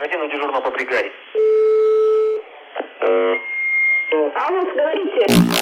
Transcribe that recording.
Один у дежурного по бригаде. Алло, говорите.